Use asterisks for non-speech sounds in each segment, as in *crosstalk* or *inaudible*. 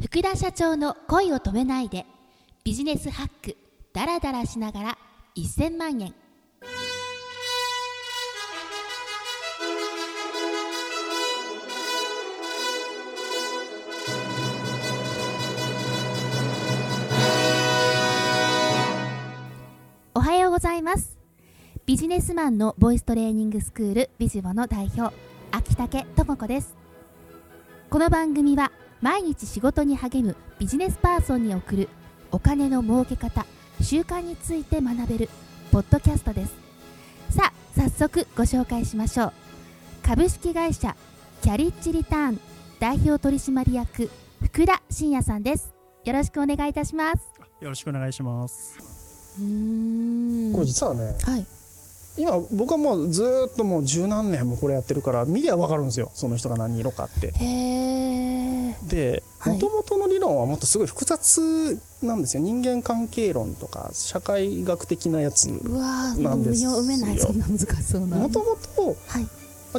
福田社長の恋を止めないでビジネスハックダラダラしながら1000万円。おはようございます。ビジネスマンのボイストレーニングスクールビジボの代表秋竹智子です。この番組は毎日仕事に励むビジネスパーソンに送るお金の儲け方習慣について学べるポッドキャストです。さあ早速ご紹介しましょう。株式会社キャリッジリターン代表取締役福田真也さんです。よろしくお願いいたします。よろしくお願いします。うーん。これ実はねはい。今僕はもうずーっともう十何年もこれやってるから見りゃ分かるんですよ。その人が何色かって。へえではい。もともとの理論はもっとすごい複雑なんですよ。人間関係論とか社会学的なやつなんですよ。読めないそんな難しそうな。もともと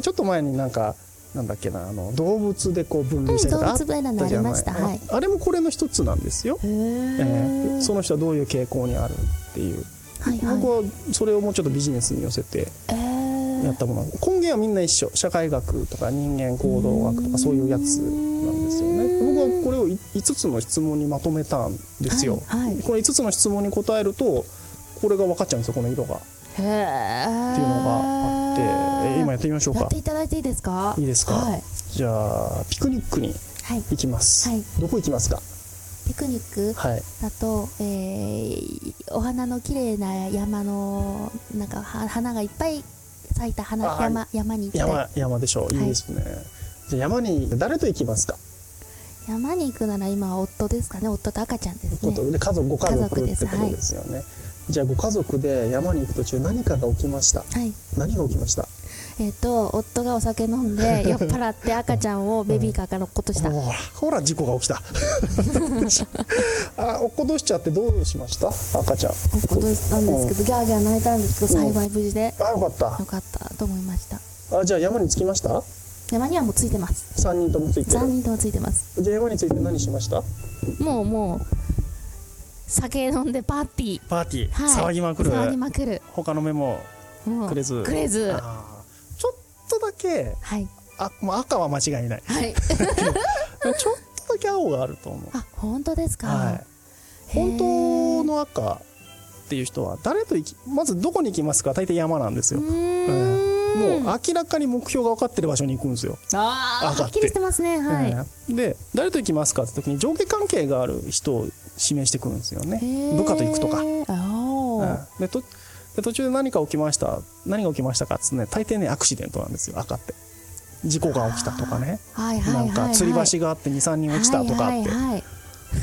ちょっと前になんかなんだっけなあの動物でこう分類したりとかあったじゃない。はい。ああれもこれの一つなんですよ、へえーえその人はどういう傾向にあるっていう。はいはい。僕はそれをもうちょっとビジネスに寄せてえー。やったもの。根源はみんな一緒。社会学とか人間行動学とかそういうやつなんですよね。僕はこれを5つの質問にまとめたんですよ、はいはい。この5つの質問に答えるとこれが分かっちゃうんですよこの色が。っへえていうのがあって、えー今やってみましょうか。やっていただいていいですか？いいですか？はい。じゃあピクニックにはい行きます、はい。どこ行きますか？ピクニックはい。だと、えーお花の綺麗な山のなんかは花がいっぱい咲いた花山山に行きたい山山でしょう。いいですね、じゃあ山に誰と行きますか、山に行くなら今は夫ですかね。夫と赤ちゃんですね。で家族ご家族です。ってことですよね、じゃあご家族で山に行く途中何かが起きました？はい。何が起きました？えっ、と夫がお酒飲んで *laughs* 酔っ払って赤ちゃんをベビーカーから落っことした、ほらほら事故が起きた。*laughs* あ落っことしちゃってどうしました？赤ちゃん。落っことしたんですけどギャーギャー泣いたんですけどうん幸い無事で。あよかった。よかったと思いました。あじゃあ山に着きました？山にはもうついてます。3人ともついて3る人ともついてます。じゃあ山に着いて何しました？もうもう酒飲んでパーティー。パーティー、はい。騒ぎまくる。騒ぎまくる。他の目もくれず。くれず。ちょっとだけはい。あもう赤は間違いない。はい。*laughs* ちょっとだけ青があると思う。あ本当ですか、はい。へ本ー当の赤っていう人は誰と行きまずどこに行きますか？大抵山なんですうよ、ーんもう明らかに目標が分かってる場所に行くんですよ、ああはっきりしてますね。はい、ええで誰と行きますかって時に上下関係がある人を指名してくるんですよね。部下と行くとか、あー。ええでとで途中で何か起きました？何が起きましたかっつってね大抵ねアクシデントなんですよ赤って。事故が起きたとかね。はいはいはい、はい、なんか吊り橋があって23人落ちたとかって。はいはいはい。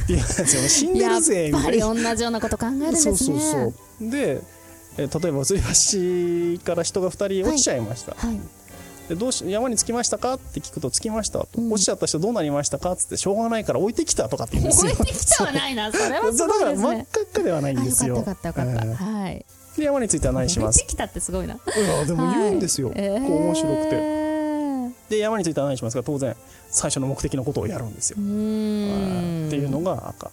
言うんですよね。死んでるぜみやっぱりたいな。同じようなこと考えるんですね。そうそうそう。でえー例えば吊り橋から人が2人落ちちゃいました、はい。でどうし山に着きましたかって聞くと着きましたと、うん。落ちちゃった人どうなりましたかっつってしょうがないから置いてきたとかって言うんですよ。置いてきたはないなそれは *laughs* すだからごいですね。真っ赤っかではないんですよ。よかったよかった、えはい。ーで山に着いては何します？置いてきたってすごいな。でも言うんですよ、はい。えー。こう面白くて。で山に着いては何しますか？当然最初の目的のことをやるんですよ。っていうのが赤。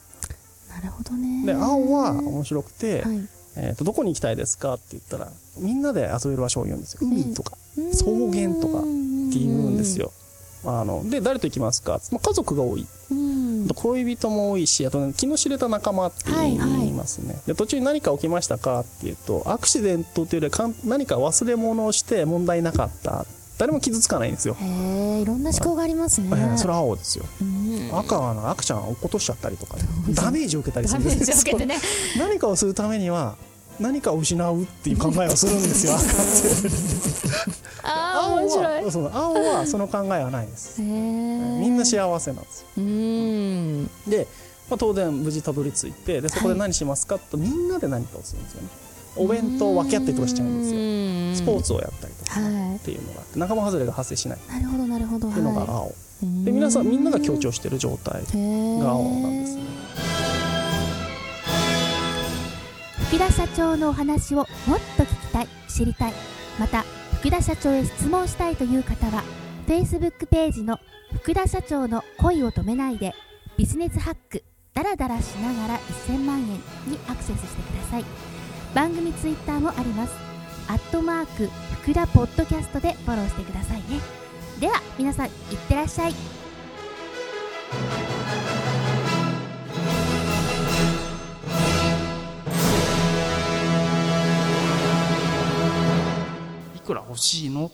なるほどね。で青は面白くて、はいえーと「どこに行きたいですか?」って言ったらみんなで遊べる場所を言うんですよ。海とか草原とかって言うんですよ。あので誰と行きますか、まあ、家族が多い。恋人も多いしあと、ね、気の知れた仲間ってはいはい言いますね、で途中に何か起きましたかっていうとアクシデントというよりはかん何か忘れ物をして問題なかった誰も傷つかないんですよ、へえいろんな思考がありますね。えーそれは青ですよ。うん。赤はな赤ちゃんを落っことしちゃったりとかね、ダメージを受けたりするんですジを受けてね。*laughs* 何かをするためには何かを失うっていう考えをするんですよ。*laughs* *laughs* ああ青面白い。はそう青はその考えはないです。へえみんな幸せなんですよ。うーん。で、まあ、当然無事たどり着いてでそこで何しますかとみんなで何かをするんですよねお弁当を分け合ったりとかしちゃうんですよ。よスポーツをやったりとかはいっていうのがあって仲間外れが発生しない。なるほどなるほど。っていうのがは青い。で皆さんみんなが強調してる状態がが青なんですね。福田社長のお話をもっと聞きたい。知りたい。また福田社長へ質問したいという方は Facebook ページの福田社長の恋を止めないでビジネスハックダラダラしながら1000万円にアクセスしてください番組ツイッターもあります。アットマーク福田ポッドキャストでフォローしてくださいね。では皆さんいってらっしゃい。いくら欲しいの？